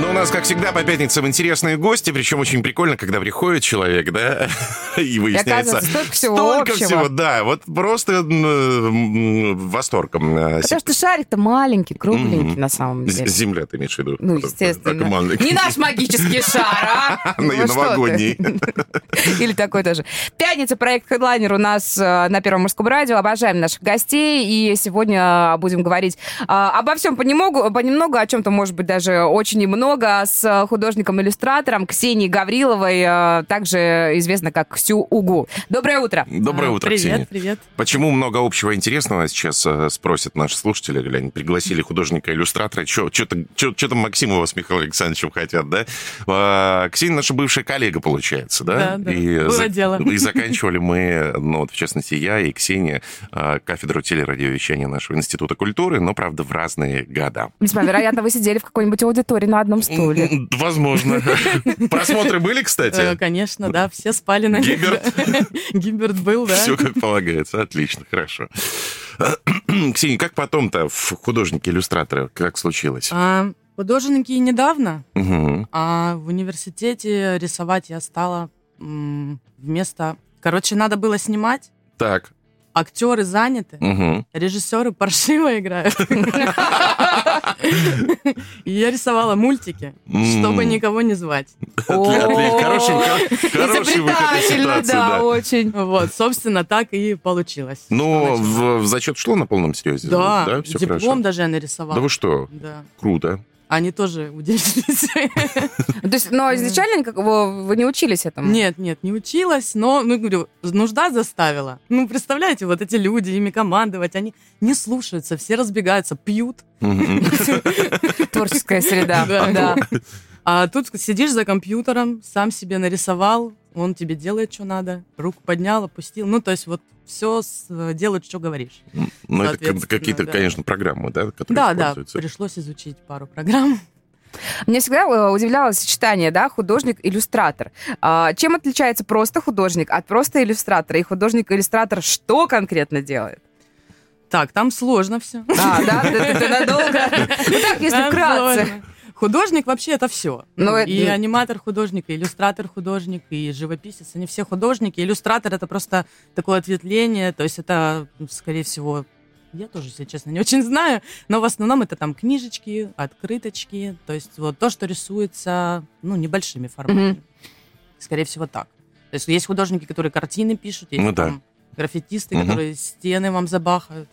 Ну, у нас, как всегда, по пятницам интересные гости, причем очень прикольно, когда приходит человек, да, и выясняется... И столько всего Столько общего. всего, да, вот просто восторгом. э, Потому что шарик-то маленький, кругленький на самом деле. Земля, ты имеешь в виду? Ну, Так, естественно. маленький. Не наш магический шар, а? И Ну, ты. новогодний. Или такой тоже. Пятница, проект Headliner у нас э, на Первом мужском радио. Обожаем наших гостей. И сегодня будем говорить э, обо всем понемногу, понемногу, о чем-то, может быть, даже очень и много, с художником-иллюстратором Ксенией Гавриловой, э, также известно как Ксю Угу. Доброе утро. Доброе А, утро, Привет, Ксения. привет. Почему много общего интересного сейчас э, спросят наши слушатели, или они пригласили художника-иллюстратора, что там Максимова с Михаилом Александровичем хотят, да? А, Ксения наша бывшая коллега, получается, да? Да, да. Было дело. И заканчивали мы, ну вот в частности я и Ксения, а, кафедру телерадиовещания нашего Института культуры, но, правда, в разные года. Весьма вероятно, вы сидели в какой-нибудь аудитории на одном стуле. М, Возможно. Просмотры были, Э, кстати? Конечно, да, все спали на Гиберт? Гиберт был, да. Все как полагается. Отлично, хорошо. Ксения, как потом-то в художнике-иллюстратора, как случилось? А, художники недавно, Мгм. а в университете рисовать я стала вместо... Короче, надо было снимать, Так. актеры заняты, мгм. режиссеры паршиво играют. Я рисовала мультики, чтобы никого не звать. Изобретательно, да, очень. Вот, собственно, так и получилось. Ну, в, зачет шло на полном серьезе? Да, все диплом даже я нарисовала. Да вы что? Да. Круто. Они тоже удивились. То есть, но изначально вы не учились этому? Нет, нет, не училась, но, ну, говорю, нужда заставила. Ну, представляете, вот эти люди, ими командовать, они не слушаются, все разбегаются, пьют. Творческая среда, Да. да. А тут сидишь за компьютером, сам себе нарисовал, он тебе делает, что надо, руку поднял, опустил. Ну, то есть вот все делает, что говоришь. Ну, это Соответственно, к- какие-то, да. конечно, программы, да, которые Да, да, пришлось изучить пару программ. Мне всегда э, удивляло сочетание, да, художник-иллюстратор. А, чем отличается просто художник от просто иллюстратора? И художник-иллюстратор что конкретно делает? Так, там сложно все. А, да, ты, ты надолго? Ну так, если вкратце. Художник вообще это все. Ну, это- и аниматор художник, и иллюстратор художник, и живописец. Они все художники. Иллюстратор это просто такое ответвление. То есть это, скорее всего, я тоже, если честно, не очень знаю. Но в основном это там книжечки, открыточки. То есть вот то, что рисуется, ну, небольшими форматами. Скорее всего, так. То есть есть художники, которые картины пишут, есть Ну да. там граффитисты, Мгм. которые стены вам забахают.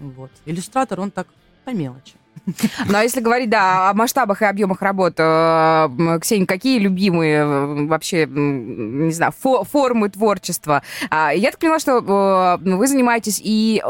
Вот. Иллюстратор, он так по мелочи. Ну, а если говорить, да, о масштабах и объемах работ, э, Ксения, какие любимые э, вообще, не знаю, фо- формы творчества? А, Я так поняла, что э, вы занимаетесь и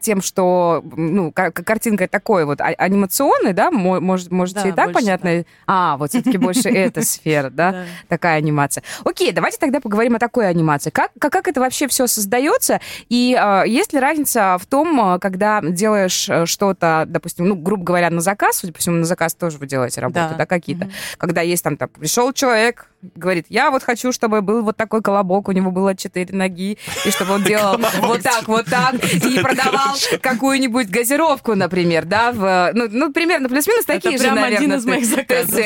тем, что, ну, ка- ка- картинка такой вот а- анимационной, да, Мо- может, можете Да, и так понятно? А, вот все-таки больше эта сфера, да? Да. такая анимация. Окей, давайте тогда поговорим о такой анимации. Как, как, это вообще все создается? И есть ли разница в том, когда делаешь что-то, допустим, ну, грубо говоря, на заказ, судя по всему, на заказ тоже вы делаете работу, да, Да. какие-то. Мгм. Когда есть там, там, пришел человек, говорит, я вот хочу, чтобы был вот такой колобок, у него было четыре ноги, и чтобы он делал вот так, вот так, и продавал какую-нибудь газировку, например, да, в, ну, ну, примерно плюс-минус такие же, наверное, один из моих заказов.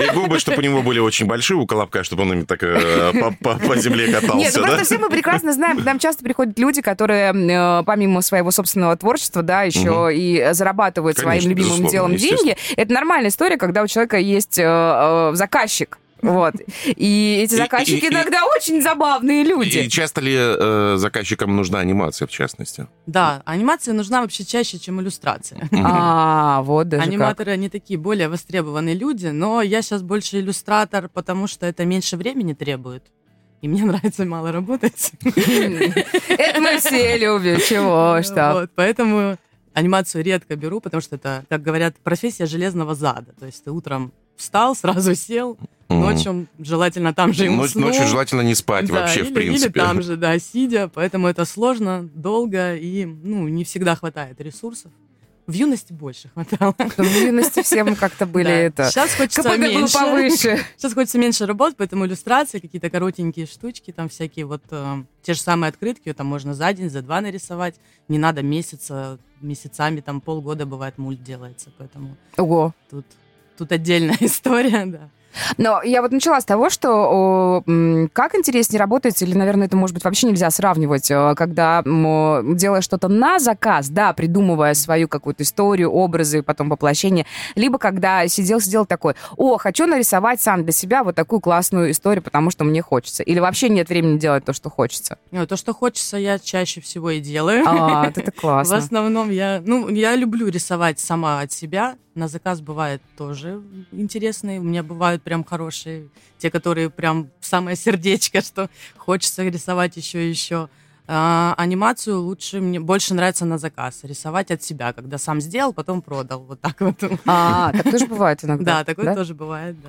И губы, чтобы у него были очень большие у колобка, чтобы он ими так э, по, земле катался, Нет, ну да? просто все мы прекрасно знаем, к нам часто приходят люди, которые э, помимо своего собственного творчества, да, еще и зарабатывают Конечно, своим любимым делом деньги. Это нормальная история, когда у человека есть э, э, заказчик. Вот. И эти И- заказчики и- и- иногда очень забавные люди. И часто ли э, заказчикам нужна анимация, в частности? Да, анимация нужна вообще чаще, чем иллюстрация. А, вот даже как. Аниматоры, они такие более востребованные люди, но я сейчас больше иллюстратор, потому что это меньше времени требует. И мне нравится мало работать. Это мы все любим, чего, что. Вот, поэтому анимацию редко беру, потому что это, как говорят, профессия железного зада. То есть ты утром встал, сразу сел, ночью желательно там же и Ночь- уснул. Ночью желательно не спать Да, вообще, или, в принципе. Или там же, да, сидя, поэтому это сложно, долго и, ну, не всегда хватает ресурсов. В юности больше хватало. В юности всем как-то были это... Сейчас хочется КПД меньше. повыше. Сейчас хочется меньше работать, поэтому иллюстрации, какие-то коротенькие штучки, там всякие вот э, те же самые открытки, там можно за день, за два нарисовать. Не надо месяца, месяцами, там полгода бывает мульт делается, поэтому Ого. тут, тут отдельная история, да. Но я вот начала с того, что о, как интереснее работать, или, наверное, это, может быть, вообще нельзя сравнивать, э, когда делаешь что-то на заказ, да, придумывая свою какую-то историю, образы, потом воплощение, либо когда сидел-сидел такой, о, хочу нарисовать сам для себя вот такую классную историю, потому что мне хочется. Или вообще нет времени делать то, что хочется. Ну, то, что хочется, я чаще всего и делаю. А, это В классно. основном я, ну, я люблю рисовать сама от себя. На заказ бывает тоже интересные. У меня бывают прям хорошие, те, которые прям самое сердечко, что хочется рисовать еще и еще. А, анимацию лучше мне больше нравится на заказ рисовать от себя, когда сам сделал, потом продал, вот так вот. А, так тоже бывает иногда. Да, такое тоже бывает, да.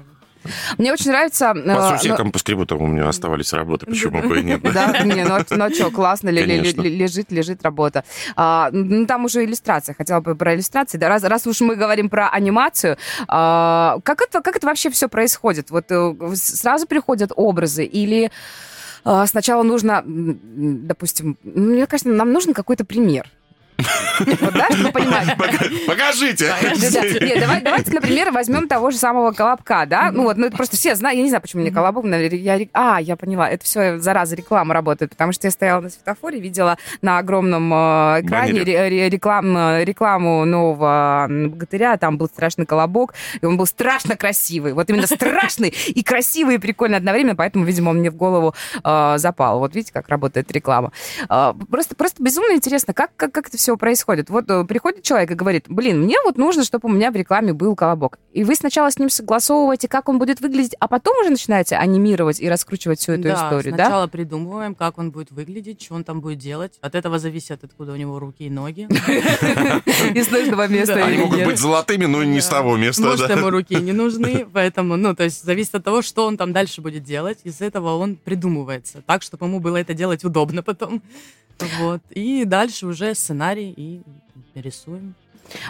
Мне очень нравится... э, По ну, сусекам, по скребутам у меня оставались работы, почему бы и нет. да? Не, ну, ну а что, классно, лежит, лежит работа. А, ну, там уже иллюстрация, хотела бы про иллюстрации. Раз, уж мы говорим про анимацию, а, как, это, вообще все происходит? Вот э, сразу приходят образы или сначала нужно, допустим, ну, мне кажется, нам нужен какой-то пример. Вот, да, чтобы понимать. Пока- Покажите! Да-да. Нет, давай, давайте, например, возьмем того же самого колобка, да? Ну вот, ну это просто все знают, я не знаю, почему мне колобок, наверное, я, а, я поняла, это все, зараза, реклама работает, потому что я стояла на светофоре, видела на огромном э, экране реклам- рекламу нового богатыря, там был страшный колобок, и он был страшно красивый, вот именно страшный и красивый, и прикольный одновременно, поэтому, видимо, он мне в голову э, запал. Вот видите, как работает реклама. Э, просто, просто безумно интересно, как, как, как это все происходит. Вот э, приходит человек и говорит, блин, мне вот нужно, чтобы у меня в рекламе был колобок. И вы сначала с ним согласовываете, как он будет выглядеть, а потом уже начинаете анимировать и раскручивать всю эту да, историю, да? сначала придумываем, как он будет выглядеть, что он там будет делать. От этого зависит, откуда у него руки и ноги. Из нужного места. Они могут быть золотыми, но не с того места. Может, ему руки не нужны, поэтому, ну, то есть зависит от того, что он там дальше будет делать. Из этого он придумывается так, чтобы ему было это делать удобно потом. Вот. И дальше уже сценарий и рисуем.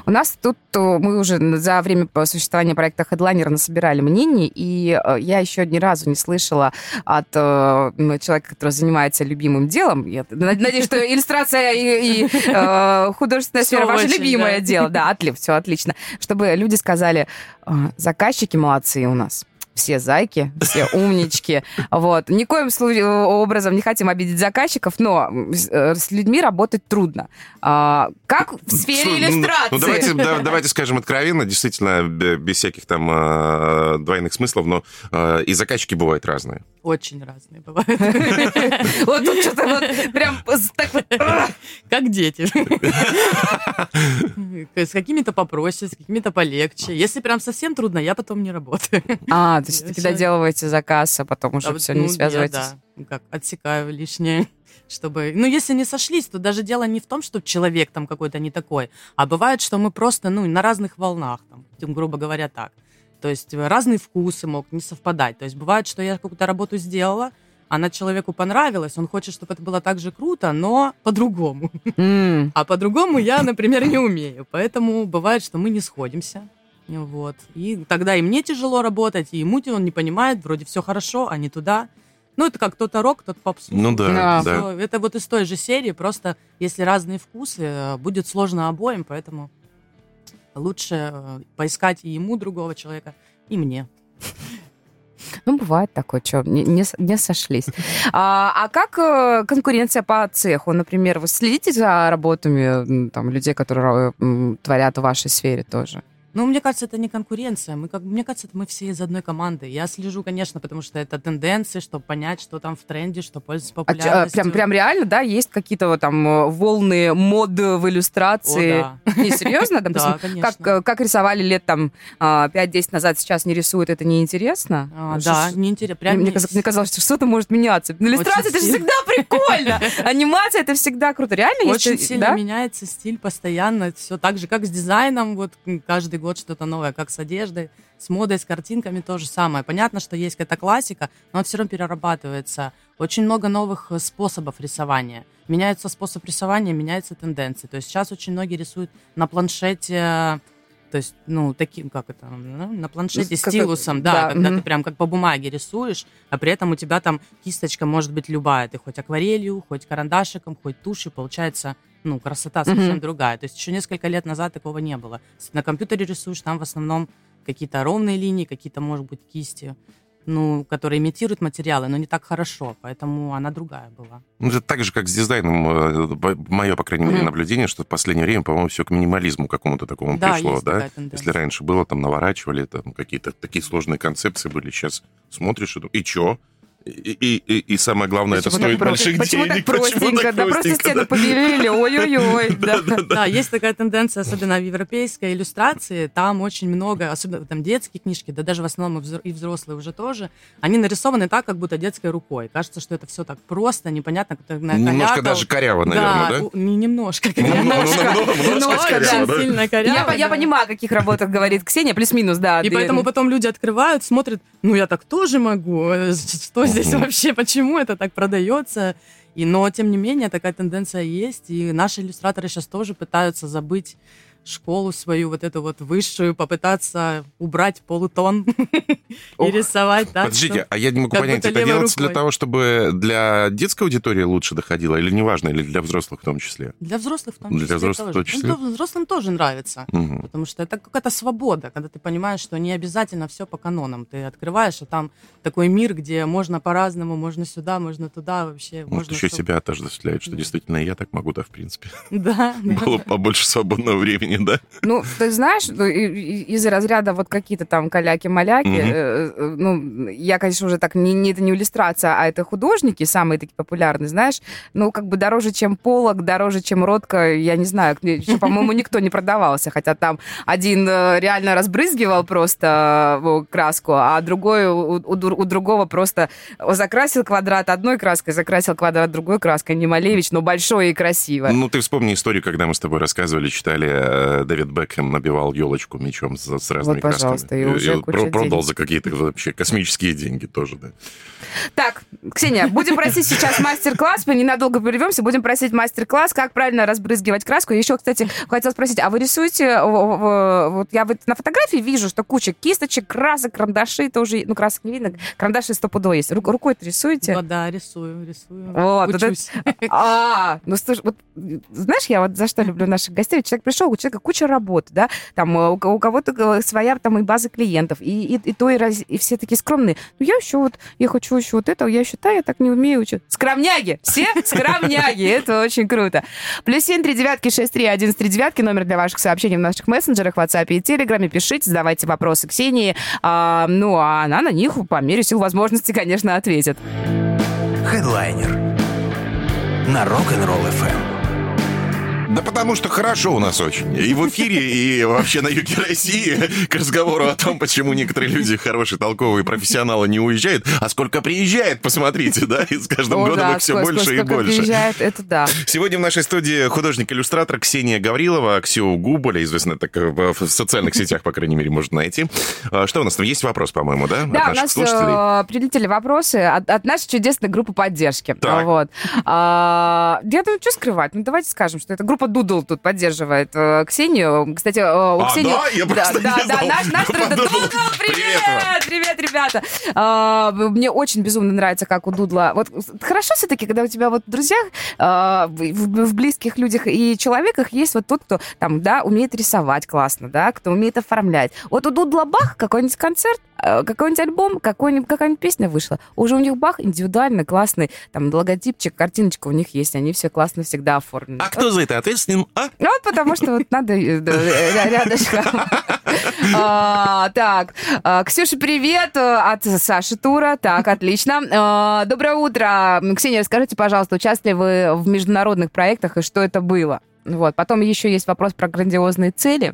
У нас тут э, мы уже за время существования проекта Headliner насобирали мнений, и э, я еще ни разу не слышала от э, м, человека, который занимается любимым делом. Я над- надеюсь, что иллюстрация и, и, художественная сфера ваше очень, любимое да. дело. Да, отлив, все отлично. Чтобы люди сказали, «А, заказчики молодцы у нас. Все зайки, все умнички. Вот. Никоим образом не хотим обидеть заказчиков, но с э, с людьми работать трудно. А, Как в сфере Слушай, ну, иллюстрации? Ну, давайте, да- давайте скажем откровенно, действительно, без всяких там э, двойных смыслов, но э, и заказчики бывают разные. Очень разные бывают. Вот тут что-то вот прям так вот... Как дети. С какими-то попроще, с какими-то полегче. Если прям совсем трудно, я потом не работаю. А, то есть всё- доделываете заказ, а потом уже А все, ну, не связываетесь. как, отсекаю лишнее, чтобы... Ну, если не сошлись, то даже дело не в том, что человек там какой-то не такой, а бывает, что мы просто, ну, на разных волнах, там, грубо говоря, так. То есть э, разные вкусы могут не совпадать. То есть бывает, что я какую-то работу сделала, она человеку понравилась, он хочет, чтобы это было так же круто, но по-другому. М, А по-другому я, например, не умею. Поэтому бывает, что мы не сходимся. Вот. И тогда и мне тяжело работать, и ему он не понимает, вроде все хорошо, а не туда. Ну, это как кто-то рок, кто-то попсу. Ну да, Да. да. Это вот из той же серии, просто если разные вкусы, э, будет сложно обоим, поэтому лучше э, поискать и ему другого человека, и мне. Ну, бывает такое, что не, не не сошлись. А, а как э, конкуренция по цеху? Например, вы следите за работами там, людей, которые м, творят в вашей сфере тоже? Ну, мне кажется, это не конкуренция. Мы как, мне кажется, это мы все из одной команды. Я слежу, конечно, потому что это тенденции, чтобы понять, что там в тренде, что пользуется А, а, популярностью. прям, прям реально, да, есть какие-то вот там э, волны мод в иллюстрации? О, Не, серьезно? Допустим, Да, конечно. как, э, как рисовали лет там а, 5-10 назад, сейчас не рисуют, это неинтересно? А, да, неинтересно. Мне, мне казалось, что что-то может меняться. Иллюстрация это же всегда прикольно. Анимация это всегда круто. Реально Очень есть, сильно меняется стиль постоянно. Все так же, как с дизайном. Вот каждый год год что-то новое, как с одеждой, с модой, с картинками то же самое. Понятно, что есть какая-то классика, но он все равно перерабатывается. Очень много новых э, способов рисования. Меняется способ рисования, меняются тенденции. То есть сейчас очень многие рисуют на планшете то есть, ну, таким, как это, ну, на планшете Как- стилусом, да, да, когда мгм. ты прям как по бумаге рисуешь, а при этом у тебя там кисточка может быть любая. Ты хоть акварелью, хоть карандашиком, хоть тушью, получается, ну, красота совсем Мгм. другая. То есть еще несколько лет назад такого не было. На компьютере рисуешь, там в основном какие-то ровные линии, какие-то, может быть, кисти, ну, которые имитируют материалы, но не так хорошо, поэтому она другая была. Ну, это так же, как с дизайном. Мое, по крайней мере, наблюдение, что в последнее время, по-моему, все к минимализму какому-то такому Да, пришло, есть да? Если раньше было, там, наворачивали, там, какие-то такие сложные концепции были, сейчас смотришь и думаешь, и чё? И, и, и, самое главное, это Почему так стоит про- больших Почему денег. так простенько? так Да просто простенько, стену да? побелели, ой-ой-ой. да. Да, есть такая тенденция, особенно в европейской иллюстрации, там очень много, особенно там детские книжки, да даже в основном и взро- и взрослые уже тоже, они нарисованы так, как будто детской рукой. Кажется, что это все так просто, непонятно, как на Немножко даже коряво, наверное, да? не немножко, да, коряво, да? сильно коряво. Я, по- я да. понимаю, о каких работах говорит Ксения, плюс-минус, да. И поэтому потом люди открывают, смотрят, ну я так тоже могу, э, что здесь вообще, почему это так продается? И, но, тем не менее, такая тенденция есть, и наши иллюстраторы сейчас тоже пытаются забыть школу свою, вот эту вот высшую, попытаться убрать полутон и рисовать Подождите, а я не могу понять, это делается для того, чтобы для детской аудитории лучше доходило, или неважно, или для взрослых в том числе? Для взрослых в том Для числе взрослых в том числе? Ну, взрослым тоже нравится. Потому что это какая-то свобода, когда ты понимаешь, что не обязательно все по канонам. Ты открываешь, а там такой мир, где можно по-разному, можно сюда, можно туда, вообще. Можно еще себя отождествляют, что действительно я так могу, да, в принципе. Да. Было побольше свободного времени, да? Ну, ты знаешь, ну, из разряда вот какие-то там каляки-маляки, э, э, ну, я, конечно, уже так, не, не это не иллюстрация, а это художники, самые такие популярные, знаешь, ну, как бы дороже, чем полок, дороже, чем ротка, я не знаю, по-моему, никто не продавался, хотя там один э, реально разбрызгивал просто краску, а другой у, у дру- у другого просто закрасил квадрат одной краской, закрасил квадрат другой краской, не Малевич, но большой и красиво. Ну, ты вспомни историю, когда мы с тобой рассказывали, читали, Дэвид Бекхэм набивал елочку мечом с, с разными Вот, пожалуйста, красками. и уже куча про- продал денег. за какие-то вообще космические деньги тоже, да. Так, Ксения, будем просить сейчас мастер-класс, мы ненадолго прервемся, будем просить мастер-класс, как правильно разбрызгивать краску. Еще, кстати, хотела спросить, а вы рисуете, в- вот я вот на фотографии вижу, что куча кисточек, красок, карандаши тоже, ну, красок не видно, карандаши стопудово есть. Ру- рукой-то рисуете? Ну да, рисую, рисую. Вот, это- Учусь. А, ну слушай, вот знаешь, я вот за что люблю наших гостей, человек пришел, у человека куча работы, да, там э, у, ко- у кого-то э, своя там и база клиентов, и, и, и то, и, раз- и все такие скромные. Ну я еще вот, я хочу еще вот это, я считаю, я так не умею. чё». Скромняги, все скромняги, это очень круто. Плюс семь, три девятки, шесть, три, один, три девятки, номер для ваших сообщений в наших мессенджерах, WhatsApp и Телеграме, пишите, задавайте вопросы Ксении, А, ну а она на них по мере сил возможности, конечно, ответит. Хедлайнер на Rock'n'Roll FM. Да потому что хорошо у нас очень. И в эфире, и вообще на юге России к разговору о том, почему некоторые люди хорошие, толковые профессионалы не уезжают, а сколько приезжает, посмотрите, да, и с каждым О, годом да, их все сколько- больше и больше. приезжает, это да. Сегодня в нашей студии художник-иллюстратор Ксения Гаврилова, Ксю Губоля, известная так э, в социальных сетях, по крайней мере, можно найти. А, Что у нас там? Есть вопрос, по-моему, да? Да, у нас слушателей? э, прилетели вопросы от, от нашей чудесной группы поддержки. Так. Вот. А, я думаю, что скрывать? Ну, давайте скажем, что это группа Doodle тут поддерживает э, Ксению. Кстати, э, у А, Ксении... да? Я просто да, не да, знал. наш, наш Группа Doodle, Doodle. привет! Привет Привет, ребята! А, мне очень безумно нравится, как у Дудла... Вот хорошо все-таки, когда у тебя вот в друзьях, а, в, в- в близких людях и человеках есть вот тот, кто там, да, умеет рисовать классно, да, кто умеет оформлять. Вот у Дудла Бах какой-нибудь концерт, э, какой-нибудь альбом, какой-нибудь, какая-нибудь песня вышла. Уже у них Бах индивидуально классный, там логотипчик, картиночка у них есть, они все классно всегда оформлены. А кто за это ответственен? А? Ну, Вот потому что вот надо э, рядышком. А, Так, а, Ксюша, привет э, от Саши Тура. Так, отлично. А, Доброе утро. Ксения, расскажите, пожалуйста, участвовали вы в международных проектах и что это было? Вот. Потом еще есть вопрос про грандиозные цели.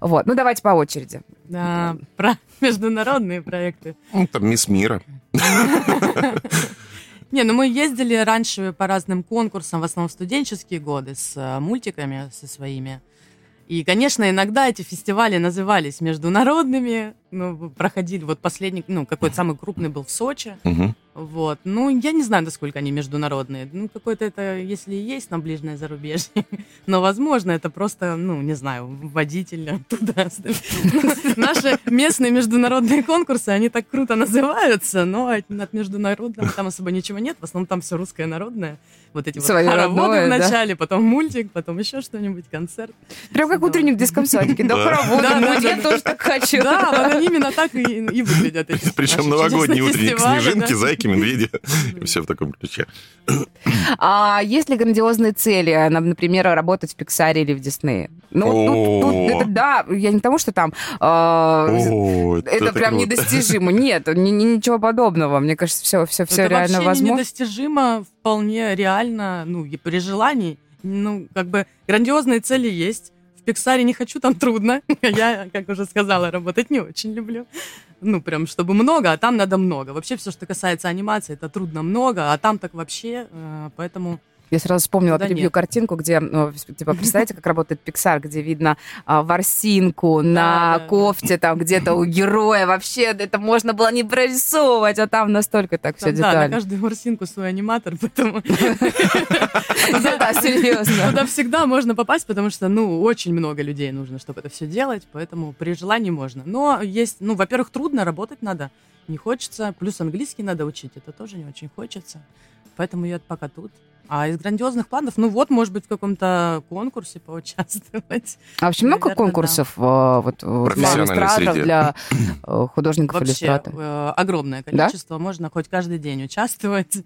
Вот. Ну, давайте по очереди. Да, про международные проекты. Ну, там Мисс Мира. Не, ну мы ездили раньше по разным конкурсам, в основном в студенческие годы, с э, мультиками со своими. И, конечно, иногда эти фестивали назывались международными, ну, проходили, вот последний, ну, какой-то самый крупный был в Сочи, Мгм. вот, ну, я не знаю, насколько они международные, ну, какой-то это, если и есть на ближнее зарубежье, но, возможно, это просто, ну, не знаю, водитель оттуда. Наши местные международные конкурсы, они так круто называются, но от международного там особо ничего нет, в основном там все русское народное, вот эти вот Своё хороводы родное, в да. начале, потом мультик, потом еще что-нибудь, концерт. Прям как Да. утренник в детском садике. Да, Да. хороводы, Да, ну, да, я да. тоже так хочу. Да, вот они именно так и, выглядят. Причем новогодний утренник, снежинки, да. зайки, медведи. И все в таком ключе. А есть ли грандиозные цели, а, например, работать в Пиксаре или в Диснее? Ну, тут- это да, я не потому, что там а, это прям недостижимо. Нет, ни- ни- ничего подобного. Мне кажется, все, все, все это реально вообще возможно. недостижимо, вполне реально, ну, и при желании. Ну, как бы грандиозные цели есть. В Пиксаре не хочу, там трудно. Я, как уже сказала, работать не очень люблю. Ну, прям, чтобы много, а там надо много. Вообще, все, что касается анимации, это трудно много, а там так вообще, э, поэтому... Я сразу вспомнила Да превью нет. картинку, где, ну, типа, представляете, как работает Pixar, где видно а, ворсинку на Да, кофте, там где-то у героя. Вообще, это можно было не прорисовывать, а там настолько так все Там, да, на детально. каждую ворсинку свой аниматор, поэтому Да, серьезно. туда всегда можно попасть, потому что, ну, очень много людей нужно, чтобы это все делать, поэтому при желании можно. Но есть, ну, во-первых, трудно, работать надо, не хочется, плюс английский надо учить, это тоже не очень хочется, поэтому я пока тут. А из грандиозных планов, ну вот, может быть, в каком-то конкурсе поучаствовать. А вообще много Наверное, конкурсов э, вот, для иллюстраторов, среде. для э, художников Вообще иллюстраторов? э, огромное количество, можно хоть каждый день участвовать,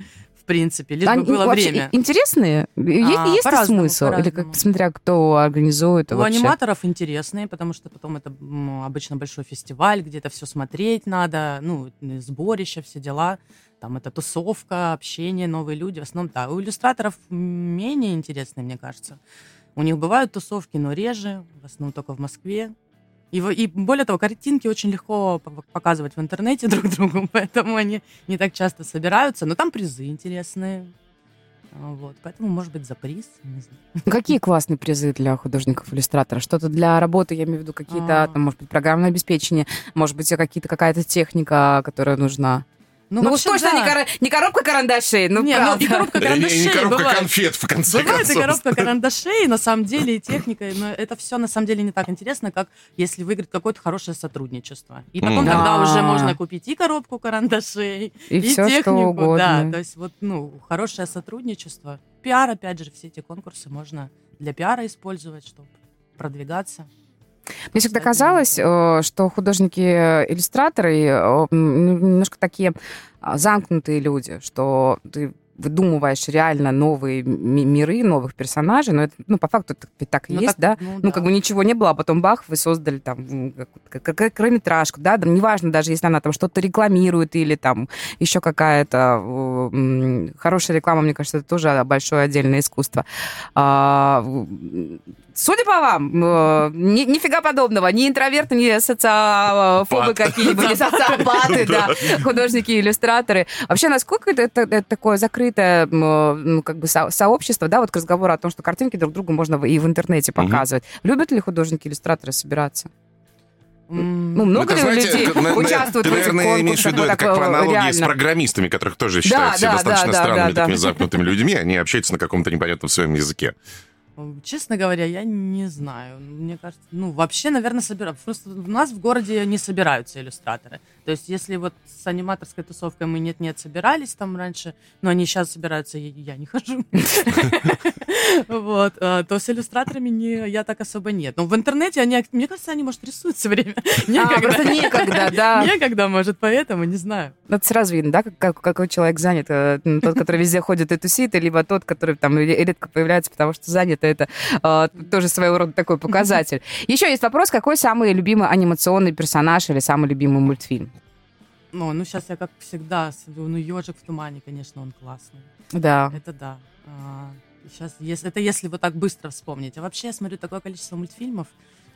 в принципе, лишь бы Они было вообще время. интересные? Есть, А, есть ли смысл? Или как, смотря кто организует У вообще? аниматоров интересные, потому что потом это обычно большой фестиваль, где это все смотреть надо, ну, сборища, все дела. Там это тусовка, общение, новые люди. В основном, да. У иллюстраторов менее интересные, мне кажется. У них бывают тусовки, но реже, в основном только в Москве. И, и более того, картинки очень легко по- показывать в интернете друг другу, поэтому они не так часто собираются. Но там призы интересные. Вот, поэтому, может быть, за приз, не знаю. Какие классные призы для художников-иллюстраторов? Что-то для работы, я имею в виду какие-то, А. там, может быть, программное обеспечение, может быть, какие-то, какая-то техника, которая нужна. Ну, уж вообще, точно да. не, кора- не коробка карандашей, ну, Не, ну, правда. и коробка И- и карандашей коробка бывает. конфет, в конце Бывает и концов. коробка карандашей, на самом деле, и техника, но это все на самом деле не так интересно, как если выиграть какое-то хорошее сотрудничество. И потом М. тогда Да. уже можно купить и коробку карандашей, И всё, что технику, угодно. да, то есть вот, ну, хорошее сотрудничество. Пиар, опять же, все эти конкурсы можно для пиара использовать, чтобы продвигаться. Мне всегда казалось, э, что художники-иллюстраторы э, м, немножко такие а, замкнутые люди, что ты выдумываешь реально новые ми- миры, новых персонажей, но это, ну, по факту это так и Ну, есть, так, да? ну, Ну, как бы ничего не было, а потом бах, вы создали там короткометражку, да, да, неважно, даже если она там что-то рекламирует или там еще какая-то э, хорошая реклама, мне кажется, это тоже большое отдельное искусство. А, Судя по вам, э, ни- нифига подобного. Ни интроверты, ни социофобы какие-нибудь, ни социопаты, да, художники, иллюстраторы. Вообще, насколько это, это- это такое закрытое э, ну, как бы со- сообщество, да, вот к разговору о том, что картинки друг другу можно и в интернете показывать. Любят ли художники-иллюстраторы собираться? М, Ну, много Это, ли знаете, людей на- на- участвует Ты, в этих наверное, имеешь в виду это так, как по э, аналогии с реально? программистами, которых тоже считают все да, достаточно да, да, странными, да, такими да. замкнутыми людьми. Они общаются на каком-то непонятном своем языке. Честно говоря, я не знаю. Мне кажется, ну, вообще, наверное, собираются. Просто у нас в городе не собираются иллюстраторы. То есть, если вот с аниматорской тусовкой мы нет-нет собирались там раньше, но они сейчас собираются, и я не хожу. Вот, а, то с иллюстраторами не, я так особо нет. Но в интернете они, мне кажется, они, может, рисуют все время. А, просто некогда, да. Некогда, может, поэтому, не знаю. Ну, Это сразу видно, да, как, как- какой человек занят. э, м, Тот, который везде ходит и тусит, либо тот, который там ре- редко появляется, потому что занят. Это э, тоже своего рода такой показатель. Еще есть вопрос, какой самый любимый анимационный персонаж или самый любимый мультфильм? Ну, ну, сейчас я, как всегда, ну, ежик в тумане, конечно, он классный. Да. Это да. сейчас, если, это если вот так быстро вспомнить. А вообще, я смотрю такое количество мультфильмов.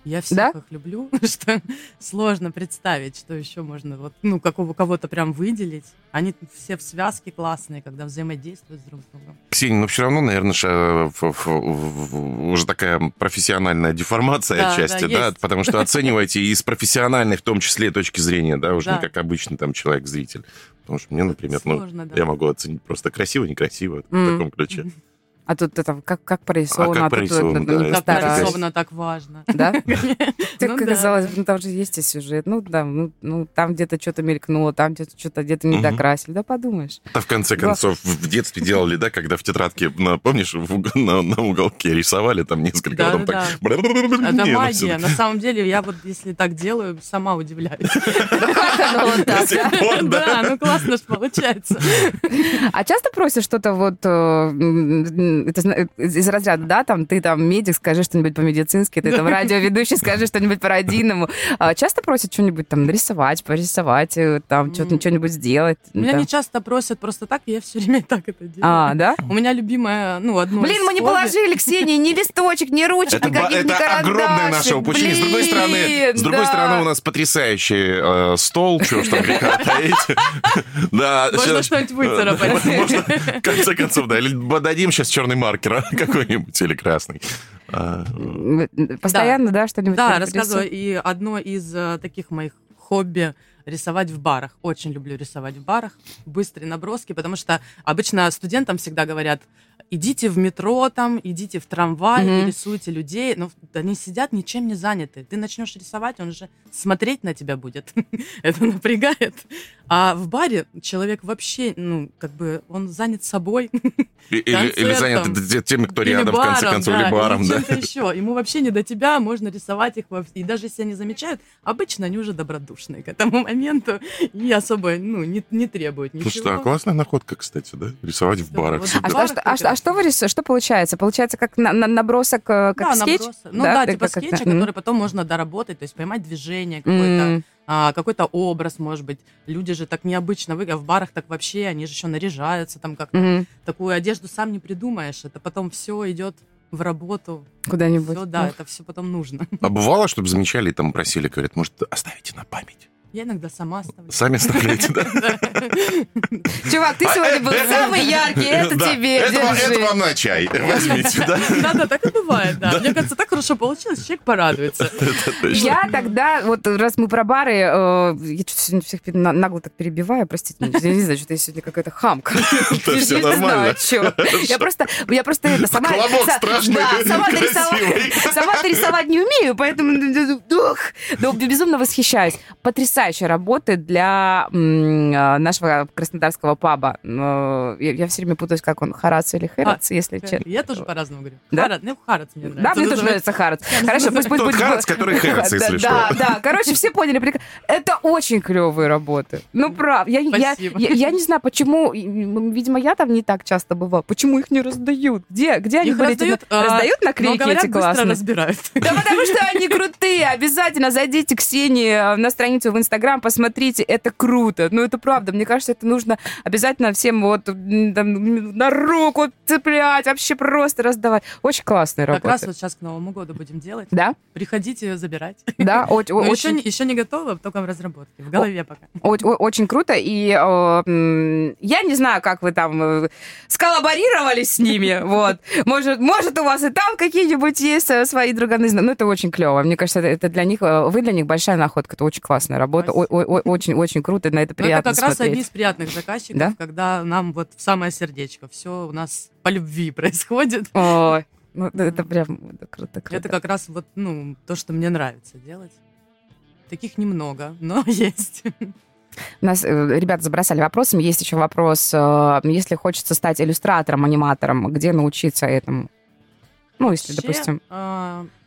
Я всех Да? их люблю, что сложно представить, что еще можно, вот, ну, какого кого-то прям выделить. Они все в связке классные, когда взаимодействуют друг с другом. Ксения, но все равно, наверное, ша- ф- ф- в- уже такая профессиональная деформация Да, отчасти, да, да, потому что оцениваете и с профессиональной, в том числе, точки зрения, да, уже Да. не как обычный там человек-зритель. Потому что мне, например, ну, Сложно, да. я могу оценить просто красиво, некрасиво в М. таком ключе. А тут это как, как прорисовано, А как тут прорисовано, это, да, это Как так важно. Да? Так Ну да. казалось, ну там же есть и сюжет. Ну да, ну, ну, там где-то что-то мелькнуло, там где-то что-то где-то не докрасили. Да подумаешь. Это в конце Да. концов в детстве делали, да, когда в тетрадке, на- помнишь, на, на уголке рисовали там несколько, Да, потом да, так... Это Не, магия. На самом деле, я вот если так делаю, сама удивляюсь. Как да? да. Да, ну классно ж получается. А часто просят что-то вот э, это зна- из разряда, да, там ты там медик, скажи что-нибудь по-медицински, ты там радиоведущий, скажи что-нибудь по-родийному. А часто просят что-нибудь там нарисовать, порисовать, э, там что-нибудь сделать? Меня не часто просят просто так, и я все время так это делаю. А, да? У меня любимое, ну, одно Блин, мы не положили, Ксения, ни листочек, ни ручек, никаких, ни это огромное наше упущение. С другой стороны, с другой стороны, у нас потрясающий э, стол, чего ж там греха таить. Да, Можно что-нибудь выцарапать. Можно, в конце концов, да. Или дадим сейчас черный маркер а, какой-нибудь или красный. А, Постоянно, да, что-нибудь Да, рассказываю. И одно из э, таких моих хобби рисовать в барах. Очень люблю рисовать в барах. Быстрые наброски, потому что обычно студентам всегда говорят, идите в метро там, идите в трамвай и рисуйте людей. Но они сидят ничем не заняты. Ты начнешь рисовать, он же смотреть на тебя будет. Это напрягает. А в баре человек вообще, ну, как бы, он занят собой. Или или занят Концертом. т- теми, кто Или рядом, в конце баром, концов, да, или баром, или да. чем-то еще. Ему вообще не до тебя, можно рисовать их. во- И даже если они замечают, обычно они уже добродушные к этому моменту и особо ну, не, не требуют ничего. Слушай, а классная находка, кстати, да? Рисовать в Да, барах. вот. А, Барах что, а, что, а прекрасно. что вы рисуете? Что получается? Получается как на- на- набросок, э, как да, скетч? набросы. Ну да, Ты типа скетча, который потом можно доработать, то есть поймать движение какое-то, М. а, какой-то образ, может быть. Люди же так необычно выглядят, а в барах так вообще, они же еще наряжаются, там как-то Мгм. такую одежду сам не придумаешь, это потом все идет в работу. Куда-нибудь. Всё, да, Ух. это все потом нужно. А бывало, чтобы замечали и там просили, говорят, может, оставите на память? Я иногда сама оставляю. Сами оставляете, да? Чувак, ты сегодня был самый яркий, это тебе, это вам- держи. Это вам на чай. Возьмите, да? Да-да, так и бывает, да. Мне кажется, так хорошо получилось, человек порадуется. Я тогда, вот раз мы про бары, э, я что-то сегодня всех нагло так перебиваю, простите, меня, я не знаю, что я сегодня какая-то хамка. Это не нормально. Я просто, я просто это, сама... Колобок страшный, сама нарисовать, не умею, поэтому ух, но безумно восхищаюсь. Потрясающая работа для э, нашего краснодарского паба. Я все время путаюсь, как он, Харац или Херац, если честно. Я тоже по-разному говорю. Да? Ну, Харац мне нравится. Да, мне тоже нравится Харац. Хорошо, пусть пусть Тот будет. Харац, который Харац, если Да, что. да, короче, все поняли. Это очень клевые работы. Ну, правда. Я, я, не знаю, почему, видимо, я там не так часто бывала. Почему их не раздают? Где, где они были? эти раздают, на- а, раздают наклейки эти классные? разбирают. Да потому что они крутые. Обязательно зайдите к Ксении на страницу в Инстаграм, посмотрите. Это круто. Ну, это правда. Мне кажется, это нужно обязательно всем вот там, на руку цеплять, вообще просто раздавать. Очень классная Как раз работа. вот сейчас к Новому году будем делать. Да, Приходите забирать. да, очень, еще, еще не готово, только в разработке. В голове пока. Очень круто. И э, я не знаю, как вы там э, сколлаборировались с ними. Вот. Может, может, у вас и там какие-нибудь есть э, свои друганы. Но это очень клево. Мне кажется, это, это для них, э, вы для них большая находка. Это очень классная работа. О- о- о- Очень, очень круто. На это Но это приятно как раз смотреть. одни из приятных заказчиков, Да? когда нам вот в самое сердечко. Все у нас по любви происходит. Ой, ну, это- это прям это круто, круто. Это как раз вот, ну, то, что мне нравится делать. Таких немного, но есть. Нас э, ребята забросали вопросами. Есть еще вопрос. э, Если хочется стать иллюстратором, аниматором, где научиться этому? Ну, если, Вообще, допустим...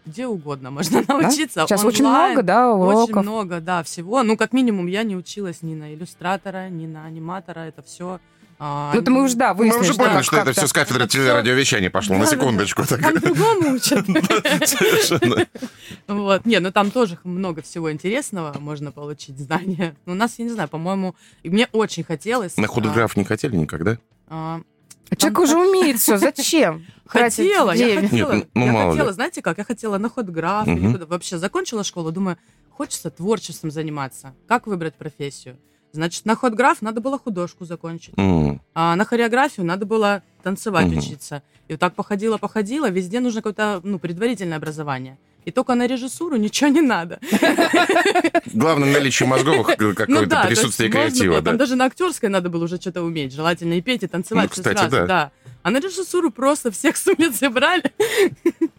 а, где угодно можно научиться. Сейчас очень Онлайн. много, да, уроков. Очень много, да, всего. Ну, как минимум, я не училась ни на иллюстратора, ни на аниматора. Это все... Ну, это мы уже, да, Мы выяснили, уже что поняли, как- что это все с кафедры телерадиовещания пошло, на Да-да-да. секундочку. так. Там другому учат. Совершенно. Вот. Не, ну там тоже много всего интересного можно получить знания. Но у нас, я не знаю, по-моему, и мне очень хотелось... На а, худограф не хотели никогда? А, Человек уже умеет все. Зачем? Хотела, я хотела. Нет, ну, я мало ли. хотела, знаете как, я хотела на ходграф, или Мгм. куда- вообще закончила школу, думаю, хочется творчеством заниматься. Как выбрать профессию? Значит, на ходграф надо было художку закончить. М, А на хореографию надо было танцевать Мгм. учиться. И вот так походила, походила, везде нужно какое-то ну, предварительное образование. И только на режиссуру ничего не надо. Главное наличие мозговых э, Ну какое-то да, то есть присутствие креатива. было, да. Там даже на актерской надо было уже что-то уметь. Желательно и петь, и танцевать. Ну, кстати, сразу, да. А на режиссуру просто всех с улицы брали.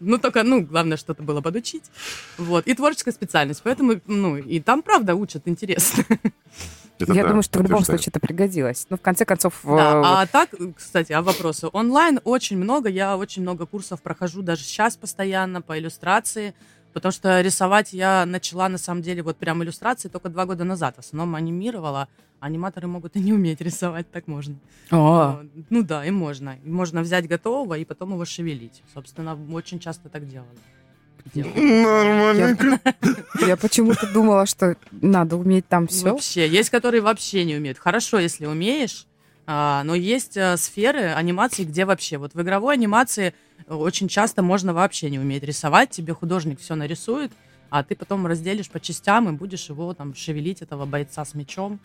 Ну, только, ну, главное, что-то было подучить. Вот. И творческая специальность. Поэтому, ну, и там, правда, учат интересно. Это Я да, думаю, что в любом случае это пригодилось. Ну, в конце концов... э, Да, а так, кстати, а вопросы. Онлайн очень много, я очень много курсов прохожу даже сейчас постоянно по иллюстрации, потому что рисовать я начала, на самом деле, вот прям иллюстрации только два года назад. В основном анимировала. Аниматоры могут и не уметь рисовать, так можно. О, Э, Ну да, и можно. И можно взять готового и потом его шевелить. Собственно, очень часто так делали. Делают. Нормально. Я почему-то думала, что надо уметь там все. Вообще, есть, которые вообще не умеют. Хорошо, если умеешь, а, но есть э, сферы анимации, где вообще, вот в игровой анимации э, очень часто можно вообще не уметь рисовать, тебе художник все нарисует, а ты потом разделишь по частям и будешь его там шевелить, этого бойца с мечом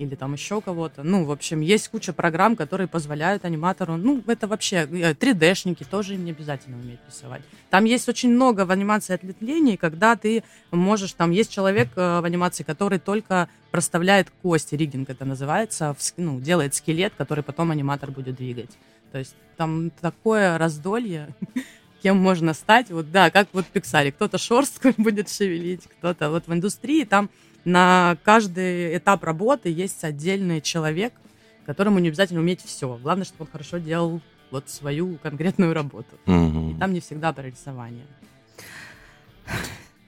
или там еще кого-то. Ну, в общем, есть куча программ, которые позволяют аниматору, ну, это вообще, э, 3D-шники тоже им не обязательно уметь рисовать. Там есть очень много в анимации ответвлений, когда ты можешь, там есть человек э, в анимации, который только проставляет кости, риггинг это называется, ну, делает скелет, который потом аниматор будет двигать. То есть там такое раздолье, кем можно стать. Вот да, как вот в Пиксаре. Кто-то шорстку будет шевелить, кто-то вот в индустрии там на каждый этап работы есть отдельный человек, которому не обязательно уметь все. Главное, чтобы он хорошо делал вот свою конкретную работу. И Мгм. там не всегда про рисование.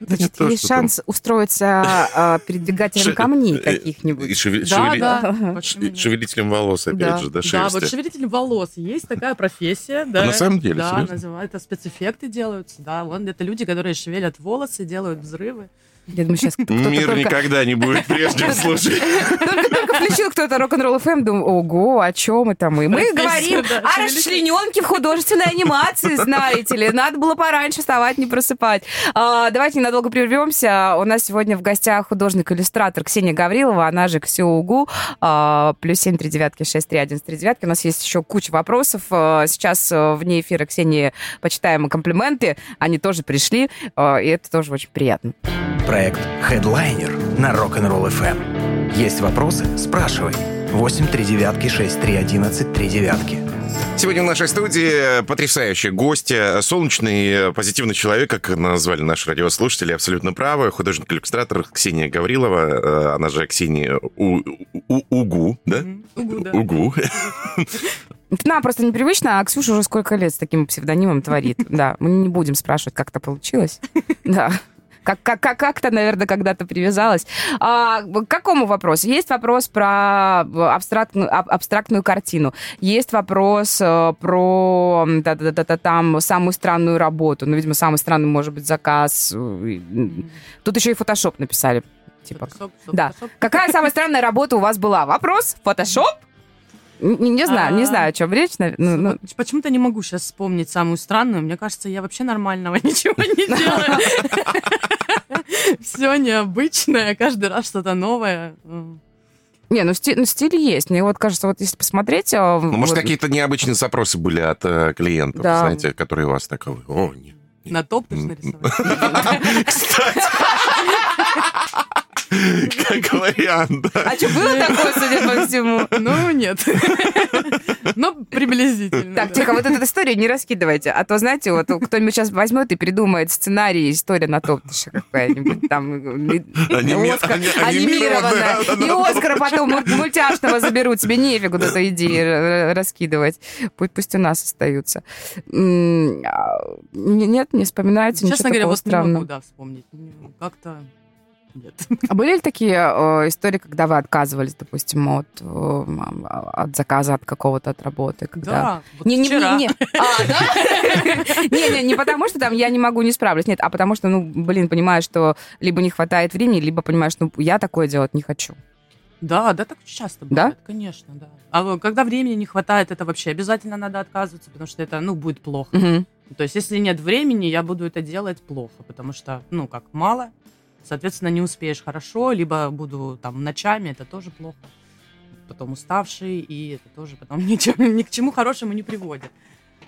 Значит, то, есть что там. шанс устроиться а, передвигателем Ше- камней э, И каких-нибудь. шеве- Да, шевели- да. Ага. Почему ш- нет? Шевелителем волос, опять Да. же, да, Да, вот шерсти. шевелитель волос. Есть такая профессия, да. на самом деле, Да, называют, это спецэффекты делаются, да. Вон это люди, которые шевелят волосы, делают взрывы. Я думаю, сейчас кто-то Мир только, никогда не будет прежним, слушай. только, только включил кто-то рок-н-ролл ФМ, думаю, ого, о чем это мы? Мы говорим о расчлененке в художественной анимации, знаете ли. Надо было пораньше вставать, не просыпать. А, давайте ненадолго прервемся. У нас сегодня в гостях художник-иллюстратор Ксения Гаврилова, она же Ксюугу, а, плюс семь три девятки шесть три один три девятки. У нас есть еще куча вопросов. А, Сейчас вне эфира Ксении почитаем комплименты. Они тоже пришли, и это тоже очень приятно. Проект Headliner на Rock'n'Roll FM. Есть вопросы? Спрашивай. 8 3 девятки 6 3 11 3 девятки. Сегодня в нашей студии потрясающая гостья, солнечный, э, позитивный человек, как назвали наши радиослушатели, абсолютно правы, художник-иллюстратор Ксения Гаврилова, э, она же Ксения У- У- Угу, да? Мгм. Угу, да. Угу. Нам просто непривычно, а Ксюша уже сколько лет с таким псевдонимом творит. Да, мы не будем спрашивать, как это получилось. Да. Как, как, как, как-то, наверное, когда-то привязалась. А, к какому вопросу? Есть вопрос про абстрактную, аб- абстрактную картину. Есть вопрос э, про м, да-да-да-да, там самую странную работу. Ну, видимо, самый странный может быть заказ. э, Тут еще и фотошоп написали. Типа, Фотошоп, да. фотошоп. Какая самая странная работа у вас была? Вопрос? Фотошоп? Не, не знаю, не А, знаю, о чем речь. ну, ну, Почему-то не могу сейчас вспомнить самую странную. Мне кажется, я вообще нормального ничего не делаю. Все необычное, каждый раз что-то новое. Не, ну, сти- ну, стиль есть. Мне вот кажется, вот если посмотреть... а, Ну, может, вот- какие-то необычные запросы были от э, клиентов, Да. знаете, которые у вас такого, о, нет. На топ ты нарисовать. Кстати, как вариант. А что, было такое, судя по всему? Ну, нет. Но приблизительно. Так, тихо, вот эту историю не раскидывайте. А то, знаете, вот кто-нибудь сейчас возьмет и придумает сценарий, история на топтыше какая-нибудь там. Анимированная. И Оскара потом муль- мультяшного заберут. Тебе нефиг вот эту идею раскидывать. Пусть, пусть у нас остаются. А, Нет, не вспоминается ничего Честно говоря, вот не могу, да, вспомнить. Ну, Как-то нет. А были ли такие э, истории, когда вы отказывались, допустим, от, э, от заказа, от какого-то, от работы? Когда... Да, вот Не, не, вчера. не, не. А, да? не, не, не потому, что там я не могу, не справлюсь, нет, а потому что, ну, блин, понимаю, что либо не хватает времени, либо понимаю, что ну, я такое делать не хочу. Да, да, так часто Да? бывает, конечно, да. А когда времени не хватает, это вообще обязательно надо отказываться, потому что это, ну, будет плохо. Мгм. То есть, если нет времени, я буду это делать плохо, потому что, ну, как мало, соответственно, не успеешь хорошо, либо буду там ночами, это тоже плохо. Потом уставший, и это тоже потом ни, к чему- хорошему не приводит.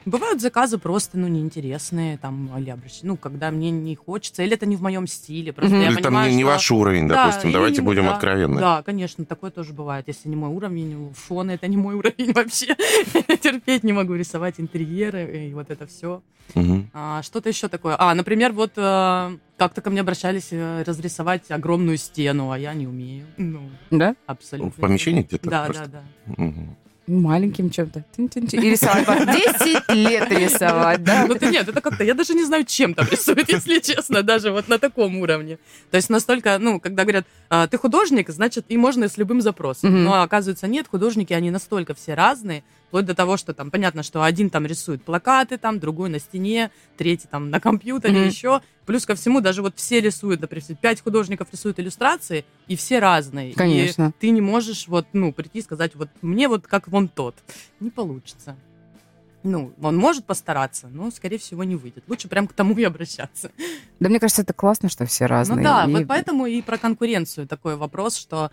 Бывают заказы просто, ну, неинтересные, там, или обращ- ну, когда мне не хочется, или это не в моем стиле, просто Мгм. я Или там понимаю, не, не что- ваш уровень, Да, допустим. Давайте не- будем да, откровенны. Да, конечно, такое тоже бывает. Если не мой уровень, фон это не мой уровень вообще. Терпеть не могу рисовать интерьеры и вот это все. Мгм. А, что-то еще такое. А, например, вот э, как-то ко мне обращались э, разрисовать огромную стену, а я не умею. Ну, Да? абсолютно. В помещении где-то Да, просто? да, да. Мгм. Маленьким чем-то. И рисовать. по 10 лет рисовать, да? Ну, это нет, это как-то, я даже не знаю, чем там рисуют, если честно, даже вот на таком уровне. То есть настолько, ну, когда говорят, «А, ты художник, значит, и можно с любым запросом. Но оказывается, нет, художники, они настолько все разные, вплоть до того, что там, понятно, что один там рисует плакаты, там, другой на стене, третий там на компьютере, Мгм. еще. Плюс ко всему, даже вот все рисуют, например, пять художников рисуют иллюстрации, и все разные. И Конечно. ты не можешь вот, ну, прийти и сказать, вот мне вот как вон тот. Не получится. Ну, он может постараться, но, скорее всего, не выйдет. Лучше прям к тому и обращаться. Да мне кажется, это классно, что все разные. Ну да, И- вот поэтому и про конкуренцию такой вопрос, что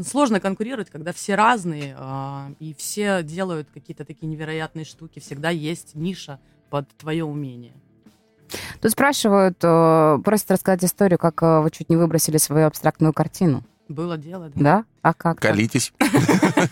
сложно конкурировать, когда все разные, а, и все делают какие-то такие невероятные штуки. Всегда есть ниша под твое умение. Тут спрашивают, э, просят рассказать историю, как э, вы чуть не выбросили свою абстрактную картину. Было дело, да. Да? А как? Колитесь.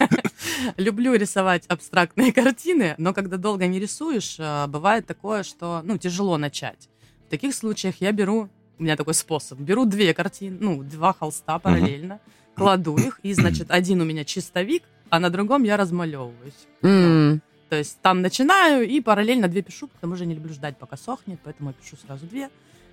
Люблю рисовать абстрактные картины, но когда долго не рисуешь, а, бывает такое, что ну, тяжело начать. В таких случаях я беру, у меня такой способ, беру две картины, ну, два холста параллельно, кладу их, и, значит, один у меня чистовик, а на другом я размалевываюсь. М, То есть там начинаю и параллельно две пишу, потому что я не люблю ждать, пока сохнет, поэтому я пишу сразу две.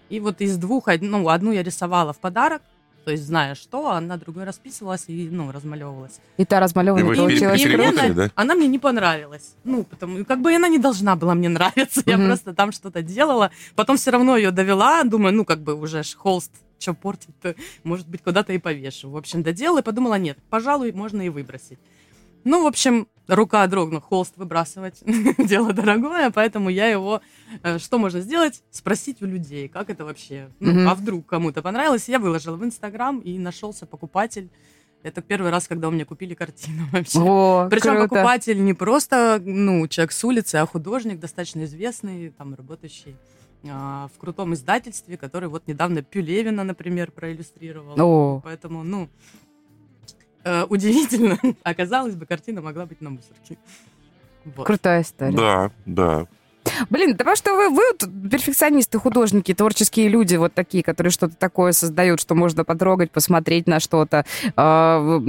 И вот из двух, ну, одну я рисовала в подарок, то есть зная что, а на другой расписывалась и, ну, размалевывалась. И та И размалеванная вы получилась пере- И мне она, да? она мне не понравилась. Ну, потому как бы она не должна была мне нравиться. Я Мгм. просто там что-то делала. Потом все равно ее довела. Думаю, ну, как бы уже холст что портит, может быть, куда-то и повешу. В общем, доделала и подумала, нет, пожалуй, можно и выбросить. Ну, в общем, рука дрогнула, холст выбрасывать. Дело дорогое, поэтому я его... э, Что можно сделать? Спросить у людей, как это вообще? Ну, Мгм. а вдруг кому-то понравилось? Я выложила в Инстаграм, и нашелся покупатель. Это первый раз, когда у меня купили картину вообще. О, Причем круто. покупатель не просто ну, человек с улицы, а художник, достаточно известный, там, работающий в крутом издательстве, который вот недавно Пюлевина, например, проиллюстрировал. О. Поэтому, ну, э, удивительно. Оказалось бы, картина могла быть на мусорке. Вот. Крутая история. Да, да. Блин, да потому что вы, вы вот перфекционисты, художники, творческие люди вот такие, которые что-то такое создают, что можно потрогать, посмотреть на что-то. А, Вы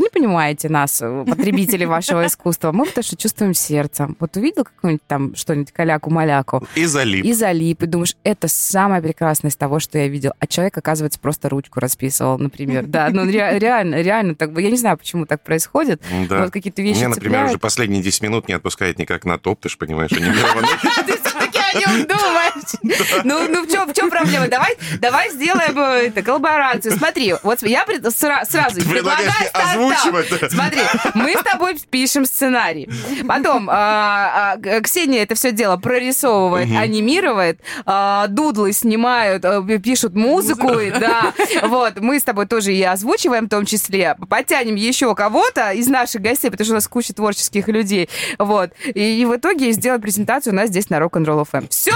не понимаете нас, потребители вашего искусства. Мы потому что чувствуем сердцем. Вот увидел какую-нибудь там что-нибудь каляку-маляку И залип. и залип, и думаешь, это самое прекрасное из того, что я видел. А человек, оказывается, просто ручку расписывал, например. Да, ну ре- реально, реально так. Я не знаю, почему так происходит. Да. Вот какие-то вещи Меня, например, уже последние 10 минут не отпускает никак на топ, ты же понимаешь, анимированный. Ты все-таки о нем думаешь. Ну, ну в, чем, в чем проблема? Давай, давай сделаем э, это, коллаборацию. Смотри, вот я пред- сра- сразу предлагаю озвучивать? Смотри, мы с тобой пишем сценарий. Потом а, а, Ксения это все дело прорисовывает, анимирует, а, дудлы снимают, а, пишут музыку, и, да. Вот, мы с тобой тоже и озвучиваем в том числе. Потянем еще кого-то из наших гостей, потому что у нас куча творческих людей. Вот. И, и в итоге сделаем презентацию у нас здесь на Rock'n'Roll FM. Все!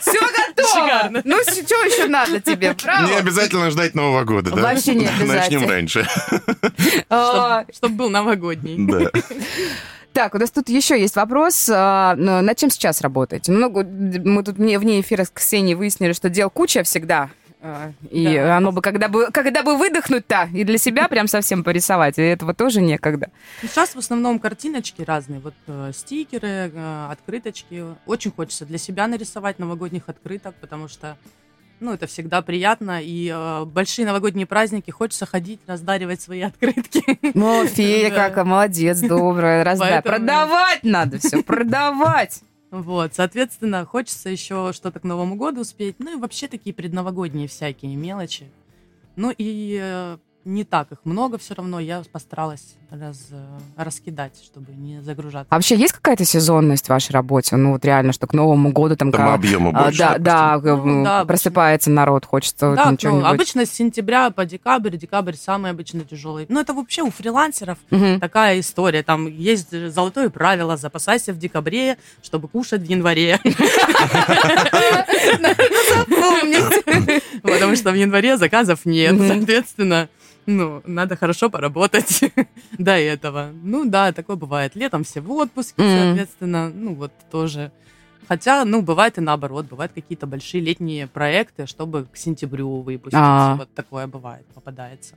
Все готово! Шикарно. Ну, что еще надо тебе? Браво! Не обязательно ждать Нового года, да? Вообще не обязательно. Начнем раньше. А, Чтобы был новогодний. Да. Так, у нас тут еще есть вопрос. а, Над чем сейчас работаете? Много, мы тут вне эфира с Ксенией выяснили, что дел куча всегда. А, И Да. оно бы, когда бы, когда бы выдохнуть-то, и для себя прям совсем порисовать, и этого тоже некогда. Ну, Сейчас в основном картиночки разные, вот э, стикеры, э, открыточки. Очень хочется для себя нарисовать новогодних открыток, потому что, ну, это всегда приятно. И э, большие новогодние праздники хочется ходить, раздаривать свои открытки. Ну, фея какая, молодец, добрая, раздай. Продавать надо все, продавать. Вот, соответственно, хочется еще что-то к Новому году успеть. Ну и вообще такие предновогодние всякие мелочи. Ну и э, не так их много все равно. Я постаралась раз, э, раскидать, чтобы не загружаться. А вообще есть какая-то сезонность в вашей работе? Ну, вот реально, что к Новому году там... Там ка- объема а, больше, да, да, допустим. э, Ну, да, просыпается народ, хочется вот Да, ну, ничего-нибудь. обычно с сентября по декабрь, декабрь самый обычно тяжелый. Ну, это вообще у фрилансеров Мгм. такая история. Там есть золотое правило, запасайся в декабре, чтобы кушать в январе. Потому что в январе заказов нет, соответственно, ну, надо хорошо поработать до этого. Ну да, такое бывает. Летом все в отпуске, Мгм. соответственно, ну вот тоже. Хотя, ну, бывает и наоборот, бывают какие-то большие летние проекты, чтобы к сентябрю выпустить. А. Вот такое бывает, попадается.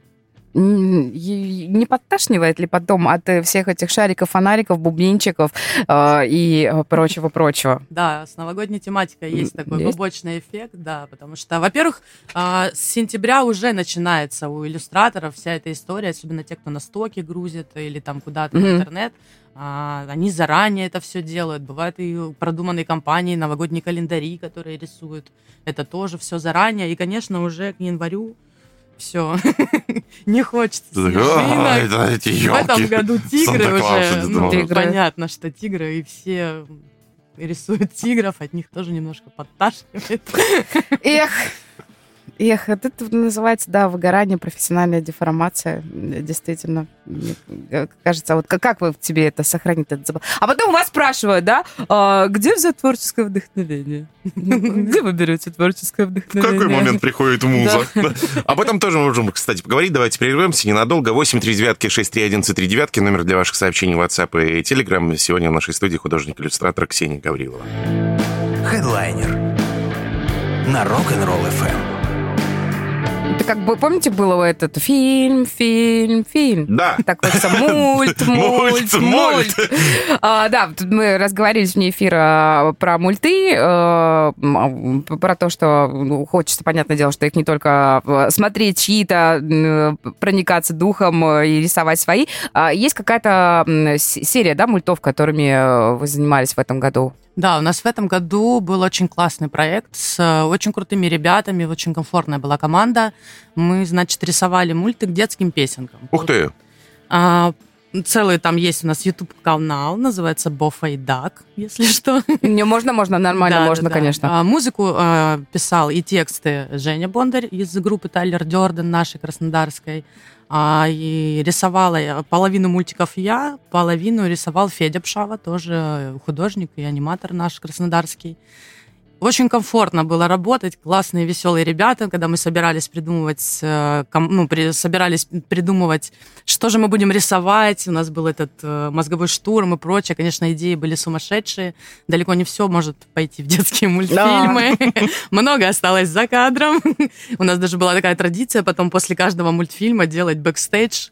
Не подташнивает ли потом от э, всех этих шариков, фонариков, бубнинчиков э, и э, прочего-прочего? Да, с новогодней тематикой есть такой Есть? побочный эффект, да, потому что, во-первых, а, с сентября уже начинается у иллюстраторов вся эта история, особенно те, кто на стоке грузит или там куда-то в Мгм. интернет, а, они заранее это все делают. Бывают и продуманные компании, новогодние календари, которые рисуют. Это тоже все заранее. И, конечно, уже к январю все не хочется снежинок. «А, это эти В этом ёлки». году тигры уже, ну. Тигры. понятно, что тигры, и все рисуют тигров, от них тоже немножко подташнивает. Эх, эх, это называется, да, выгорание, профессиональная деформация, действительно. Мне кажется, а вот как, как вы в тебе это сохранить этот забав? А потом вас спрашивают, да, «А где взять творческое вдохновение? Где вы берете творческое В вдохновение? какой момент приходит муза? Да. Об этом тоже можем, кстати, поговорить. Давайте прервемся ненадолго. 8 3 девятки 6 3 1 3 девятки. Номер для ваших сообщений в WhatsApp и Telegram. Сегодня в нашей студии художник-иллюстратор Ксения Гаврилова. Хедлайнер на Rock'n'Roll FM. Это как бы, помните, было этот фильм, фильм, фильм? Да. Такой мульт, мульт, Мульт. А, да, тут мы разговаривались вне эфира про мульты, м, про то, что ну, хочется, понятное дело, что их не только смотреть чьи-то, проникаться духом и рисовать свои. А Есть какая-то серия, да, мультов, которыми вы занимались в этом году? Да, у нас в этом году был очень классный проект с э, очень крутыми ребятами, очень комфортная была команда. Мы, значит, рисовали мульты к детским песенкам. Ух ты. А, целый там есть у нас YouTube-канал, называется Бофа и Дак, если что. Не, можно, можно, нормально, Да, можно, да, да. конечно. А, музыку а, писал и тексты Женя Бондарь из группы Тайлер Дёрден нашей краснодарской. А, и рисовала я половину мультиков я, половину рисовал Федя Пшава, тоже художник и аниматор наш краснодарский. Очень комфортно было работать, классные, веселые ребята, когда мы собирались придумывать, э, ну, при- собирались придумывать, что же мы будем рисовать. У нас был этот э, мозговой штурм и прочее. Конечно, идеи были сумасшедшие. Далеко не все может пойти в детские мультфильмы. Много осталось за кадром. У нас даже была такая традиция потом после каждого мультфильма делать бэкстейдж,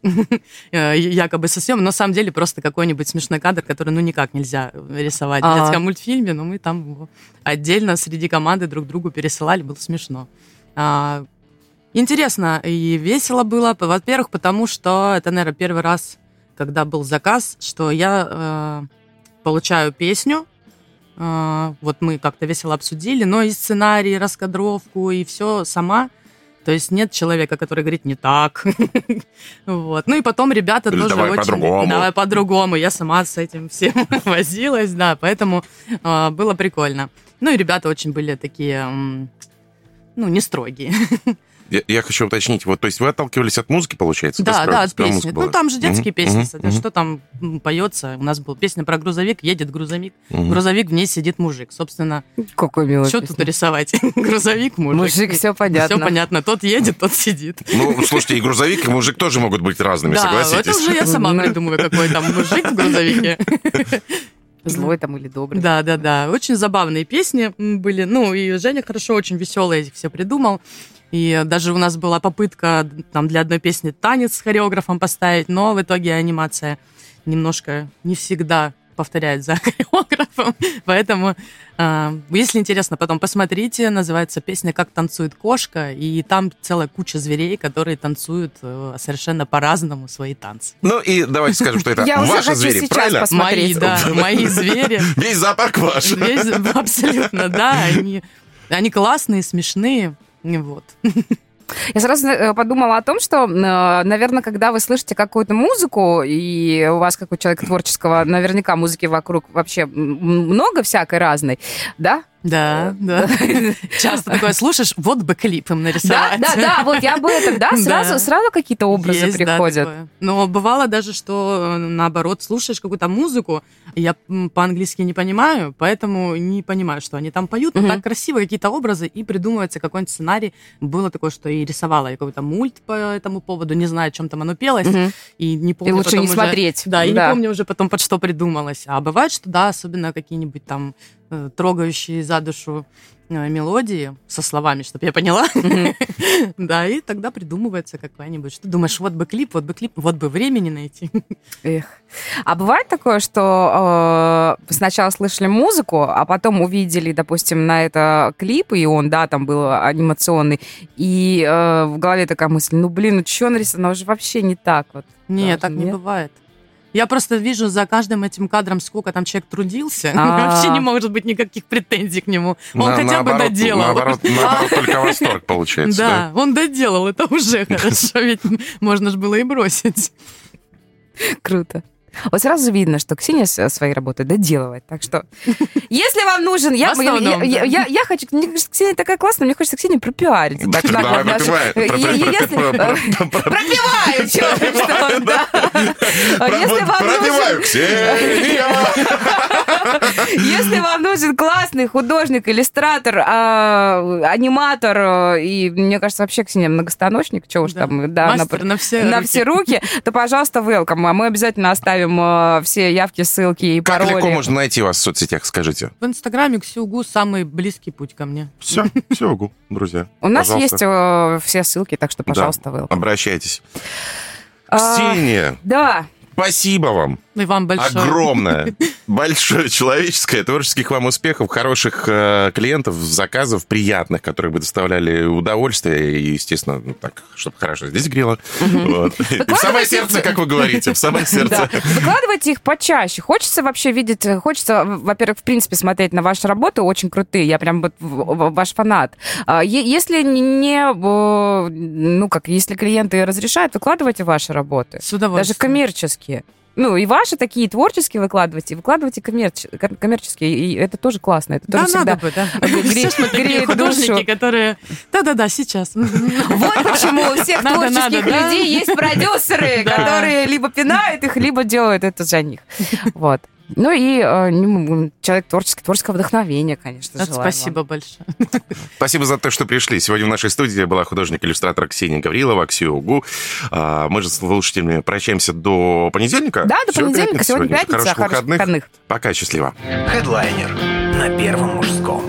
э, якобы со съемок. Но на самом деле просто какой-нибудь смешной кадр, который ну никак нельзя рисовать в детском мультфильме, но мы там его отдельно среди команды друг другу пересылали, было смешно. А, Интересно и весело было, во-первых, потому что это, наверное, первый раз, когда был заказ, что я э, получаю песню, э, вот мы как-то весело обсудили, но и сценарий, и раскадровку, и все сама. То есть нет человека, который говорит не так. вот. Ну и потом ребята Или тоже давай очень... по-другому. Давай по-другому. Я сама с этим всем возилась, да, поэтому э, было прикольно. Ну и ребята очень были такие, ну, не строгие. Я, я хочу уточнить, вот, то есть вы отталкивались от музыки, получается? Да, да, от песни. Ну, там же детские Мгм, песни, соответственно, мгм, что там поется. У нас была песня про грузовик, едет грузовик, мгм. грузовик, в ней сидит мужик. Собственно, Какой милый. что тут рисовать? грузовик, мужик. Мужик, все понятно. Все понятно. Тот едет, тот сидит. Ну, слушайте, и грузовик, и мужик тоже могут быть разными, Да, это согласитесь? уже я сама придумываю, какой там мужик в грузовике. Злой там или добрый. Да, да, да. Очень забавные песни были. Ну, и Женя хорошо, очень веселые их все придумал. И даже у нас была попытка там для одной песни танец с хореографом поставить, но в итоге анимация немножко не всегда повторяет за хореографом. Поэтому, э, если интересно, потом посмотрите. Называется песня «Как танцует кошка». И там целая куча зверей, которые танцуют э, совершенно по-разному свои танцы. Ну и давайте скажем, что это Я ваши звери, сейчас правильно? посмотреть. Мои, да, мои звери. Весь зоопарк ваш. Весь- абсолютно, да. Они, они классные, смешные. Вот. Я сразу э, подумала о том, что, э, наверное, когда вы слышите какую-то музыку, и у вас, как у человека творческого, наверняка музыки вокруг вообще много всякой разной, да? Да, да. Часто такое слушаешь, вот бы клип им Да, нарисовать. да, да, вот я об этом, да, сразу, Да. сразу какие-то образы Есть, да, приходят. такое. Но бывало даже, что э, наоборот, слушаешь какую-то музыку, я по-английски не понимаю, поэтому не понимаю, что они там поют, но так красиво, какие-то образы, и придумывается какой-нибудь сценарий. Было такое, что и рисовала я какой-то мульт по этому поводу, не знаю, о чем там оно пелось, и не помню лучше потом не уже- смотреть. Да, и Да. не помню уже потом, под что придумалось. А бывает, что да, особенно какие-нибудь там трогающие за душу э, мелодии со словами, чтобы я поняла. Да, и тогда придумывается какая-нибудь. Что думаешь, вот бы клип, вот бы клип, вот бы времени найти. Эх. А бывает такое, что э, сначала слышали музыку, а потом увидели, допустим, на это клип, и он, да, там был анимационный, и э, в голове такая мысль, ну, блин, ну что нарисовано, оно же вообще не так вот. Нет, так не бывает. Я просто вижу за каждым этим кадром, сколько там человек трудился. А. Вообще не может быть никаких претензий к нему. Он хотя бы доделал. Наоборот, наоборот, только восторг получается. Да, он доделал, это уже хорошо, ведь можно же было и бросить. Круто. Вот сразу видно, что Ксения с- свои работы доделывает. Так что, если вам нужен... Я, основном, я, я, я- я хочу... Мне кажется, Ксения такая классная, мне хочется Ксению пропиарить. Так, Да, Пропиваю, что, да. Если вам нужен- Ксения! Если вам нужен классный художник, иллюстратор, а, аниматор, э, и, мне кажется, вообще Ксения многостаночник, что уж там, да, Мастер на, все руки, то, пожалуйста, welcome. А мы обязательно оставим э, все явки, ссылки и Как пароли. легко можно найти вас в соцсетях, скажите? В Инстаграме Ксюгу самый близкий путь ко мне. Все, все, угу, друзья. У нас есть э, все ссылки, так что, Да. пожалуйста, welcome. Обращайтесь. А, Ксения, Да, спасибо вам. И вам большое. Огромное, большое человеческое, творческих вам успехов, хороших э, клиентов, заказов приятных, которые бы доставляли удовольствие и, естественно, ну, так, чтобы хорошо здесь грело. Вот. И В самое сердце, как вы говорите, в самое да. сердце. Выкладывайте их почаще. Хочется вообще видеть, хочется, во-первых, в принципе, смотреть на ваши работы, очень крутые. Я прям вот ваш фанат. А, Если не, э, ну как, если клиенты разрешают, выкладывайте ваши работы. С удовольствием. Даже коммерческие. Ну, и ваши такие творческие выкладывайте, и выкладывайте коммерч- ком- коммерческие, и это тоже классно. Это Да, тоже всегда... надо бы, да. гре- Все ж мы такие греет художники, душу. которые... Да-да-да, сейчас. Вот почему у всех Надо, творческих надо, да? людей есть продюсеры, Да. которые либо пинают их, либо делают это за них. Вот. Ну и э, ну, человек творческий, творческого вдохновения, конечно, Вот желаю вам. Спасибо большое. Спасибо за то, что пришли. Сегодня в нашей студии была художник-иллюстратор Ксения Гаврилова, Ксюгу. А, Мы же с слушателями прощаемся до понедельника. Да, до понедельника. Сегодня пятница. Хороших выходных. выходных. Пока, счастливо. Хедлайнер на Первом мужском.